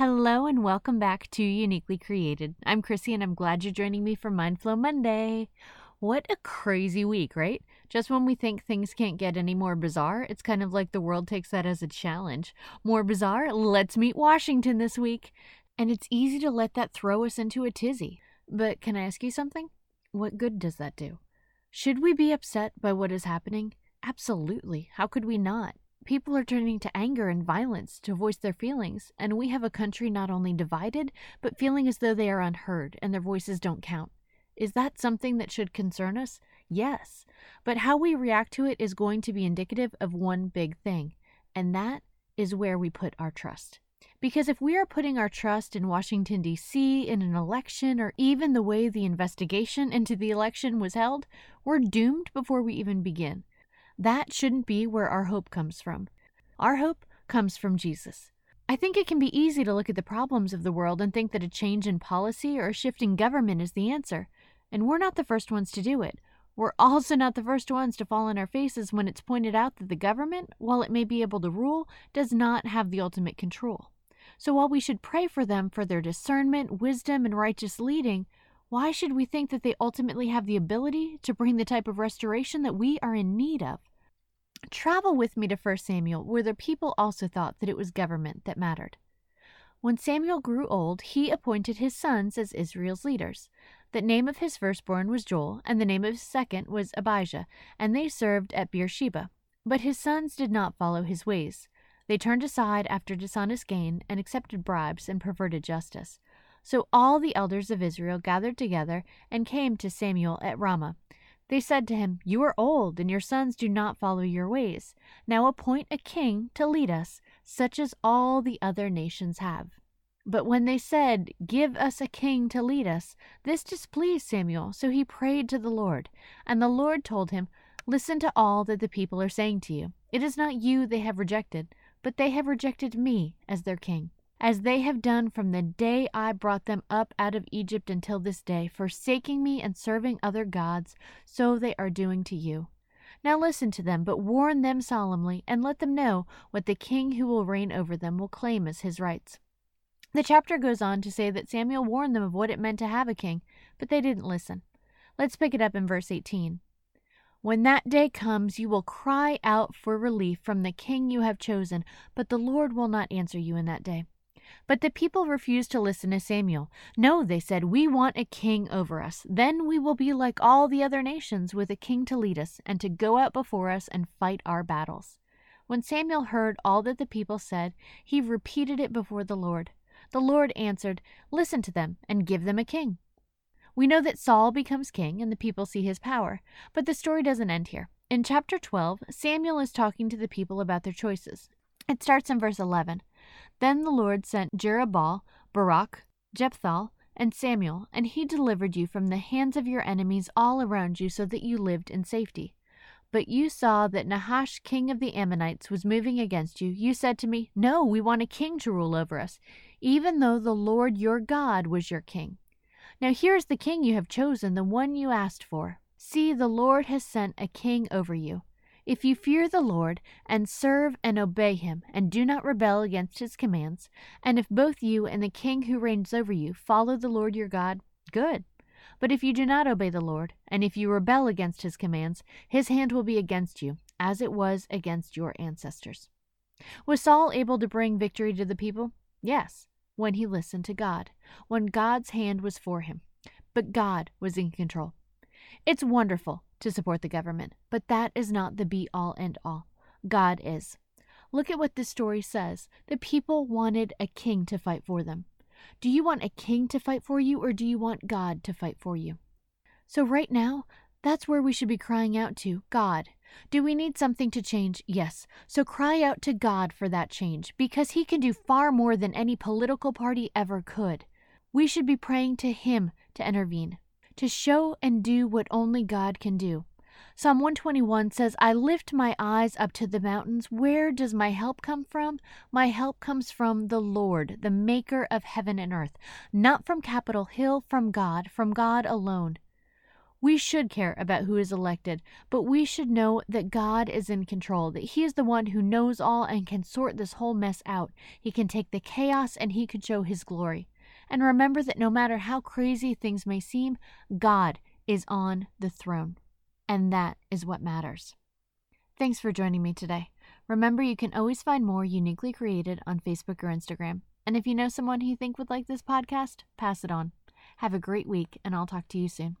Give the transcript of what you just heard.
Hello and welcome back to Uniquely Created. I'm Chrissy and I'm glad you're joining me for Mindflow Monday. What a crazy week, right? Just when we think things can't get any more bizarre, it's kind of like the world takes that as a challenge. More bizarre? Let's meet Washington this week. And it's easy to let that throw us into a tizzy. But can I ask you something? What good does that do? Should we be upset by what is happening? Absolutely. How could we not? People are turning to anger and violence to voice their feelings, and we have a country not only divided, but feeling as though they are unheard and their voices don't count. Is that something that should concern us? Yes. But how we react to it is going to be indicative of one big thing, and that is where we put our trust. Because if we are putting our trust in Washington, D.C., in an election, or even the way the investigation into the election was held, we're doomed before we even begin. That shouldn't be where our hope comes from. Our hope comes from Jesus. I think it can be easy to look at the problems of the world and think that a change in policy or a shift in government is the answer. And we're not the first ones to do it. We're also not the first ones to fall on our faces when it's pointed out that the government, while it may be able to rule, does not have the ultimate control. So while we should pray for them for their discernment, wisdom, and righteous leading, why should we think that they ultimately have the ability to bring the type of restoration that we are in need of? Travel with me to 1 Samuel, where the people also thought that it was government that mattered. When Samuel grew old, he appointed his sons as Israel's leaders. The name of his firstborn was Joel, and the name of his second was Abijah, and they served at Beersheba. But his sons did not follow his ways. They turned aside after dishonest gain, and accepted bribes and perverted justice. So all the elders of Israel gathered together and came to Samuel at Ramah. They said to him, You are old, and your sons do not follow your ways. Now appoint a king to lead us, such as all the other nations have. But when they said, Give us a king to lead us, this displeased Samuel, so he prayed to the Lord. And the Lord told him, Listen to all that the people are saying to you. It is not you they have rejected, but they have rejected me as their king as they have done from the day I brought them up out of Egypt until this day, forsaking me and serving other gods, so they are doing to you. Now listen to them, but warn them solemnly, and let them know what the king who will reign over them will claim as his rights. The chapter goes on to say that Samuel warned them of what it meant to have a king, but they didn't listen. Let's pick it up in verse 18. When that day comes, you will cry out for relief from the king you have chosen, but the Lord will not answer you in that day. But the people refused to listen to Samuel. No, they said, we want a king over us. Then we will be like all the other nations, with a king to lead us, and to go out before us and fight our battles. When Samuel heard all that the people said, he repeated it before the Lord. The Lord answered, Listen to them, and give them a king. We know that Saul becomes king, and the people see his power. But the story doesn't end here. In chapter 12, Samuel is talking to the people about their choices. It starts in verse 11. Then the Lord sent Jerubbaal, Barak, Jephthah, and Samuel, and he delivered you from the hands of your enemies all around you so that you lived in safety. But you saw that Nahash, king of the Ammonites, was moving against you. You said to me, No, we want a king to rule over us, even though the Lord your God was your king. Now here is the king you have chosen, the one you asked for. See, the Lord has sent a king over you. If you fear the Lord, and serve and obey him, and do not rebel against his commands, and if both you and the king who reigns over you follow the Lord your God, good. But if you do not obey the Lord, and if you rebel against his commands, his hand will be against you, as it was against your ancestors. Was Saul able to bring victory to the people? Yes, when he listened to God, when God's hand was for him. But God was in control. It's wonderful to support the government, but that is not the be all end all. God is. Look at what this story says. The people wanted a king to fight for them. Do you want a king to fight for you, or do you want God to fight for you? So, right now, that's where we should be crying out to God. Do we need something to change? Yes. So cry out to God for that change, because He can do far more than any political party ever could. We should be praying to Him to intervene to show and do what only God can do. Psalm 121 says, I lift my eyes up to the mountains. Where does my help come from? My help comes from the Lord, the maker of heaven and earth, not from Capitol Hill, from God, from God alone. We should care about who is elected, but we should know that God is in control, that He is the one who knows all and can sort this whole mess out. He can take the chaos and He can show His glory. And remember that no matter how crazy things may seem, God is on the throne. And that is what matters. Thanks for joining me today. Remember, you can always find more uniquely created on Facebook or Instagram. And if you know someone who you think would like this podcast, pass it on. Have a great week, and I'll talk to you soon.